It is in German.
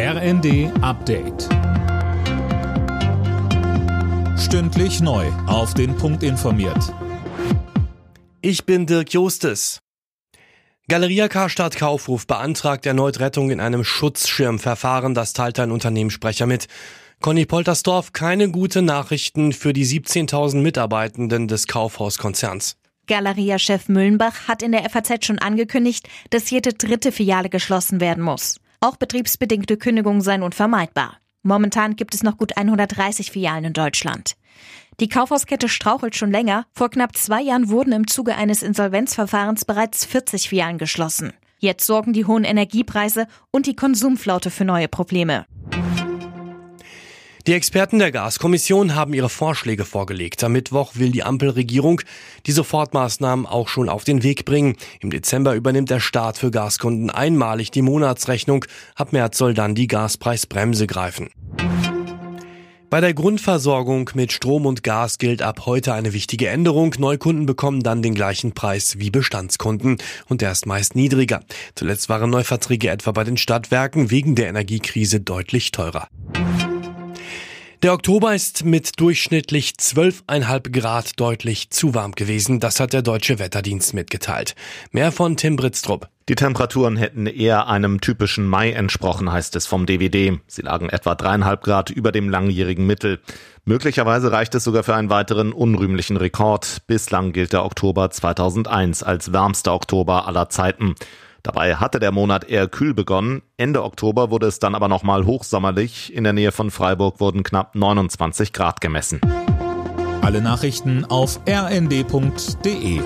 RND Update. Stündlich neu. Auf den Punkt informiert. Ich bin Dirk Jostes. Galeria Karstadt Kaufhof beantragt erneut Rettung in einem Schutzschirmverfahren, das teilte ein Unternehmenssprecher mit. Conny Poltersdorf, keine gute Nachrichten für die 17.000 Mitarbeitenden des Kaufhauskonzerns. Galeria-Chef Müllenbach hat in der FAZ schon angekündigt, dass jede dritte Filiale geschlossen werden muss. Auch betriebsbedingte Kündigungen seien unvermeidbar. Momentan gibt es noch gut 130 Filialen in Deutschland. Die Kaufhauskette strauchelt schon länger. Vor knapp zwei Jahren wurden im Zuge eines Insolvenzverfahrens bereits 40 Filialen geschlossen. Jetzt sorgen die hohen Energiepreise und die Konsumflaute für neue Probleme. Die Experten der Gaskommission haben ihre Vorschläge vorgelegt. Am Mittwoch will die Ampelregierung die Sofortmaßnahmen auch schon auf den Weg bringen. Im Dezember übernimmt der Staat für Gaskunden einmalig die Monatsrechnung. Ab März soll dann die Gaspreisbremse greifen. Bei der Grundversorgung mit Strom und Gas gilt ab heute eine wichtige Änderung. Neukunden bekommen dann den gleichen Preis wie Bestandskunden und der ist meist niedriger. Zuletzt waren Neuverträge etwa bei den Stadtwerken wegen der Energiekrise deutlich teurer. Der Oktober ist mit durchschnittlich 12,5 Grad deutlich zu warm gewesen. Das hat der Deutsche Wetterdienst mitgeteilt. Mehr von Tim Britztrup. Die Temperaturen hätten eher einem typischen Mai entsprochen, heißt es vom DWD. Sie lagen etwa dreieinhalb Grad über dem langjährigen Mittel. Möglicherweise reicht es sogar für einen weiteren unrühmlichen Rekord. Bislang gilt der Oktober 2001 als wärmster Oktober aller Zeiten. Dabei hatte der Monat eher kühl begonnen. Ende Oktober wurde es dann aber nochmal hochsommerlich. In der Nähe von Freiburg wurden knapp 29 Grad gemessen. Alle Nachrichten auf rnd.de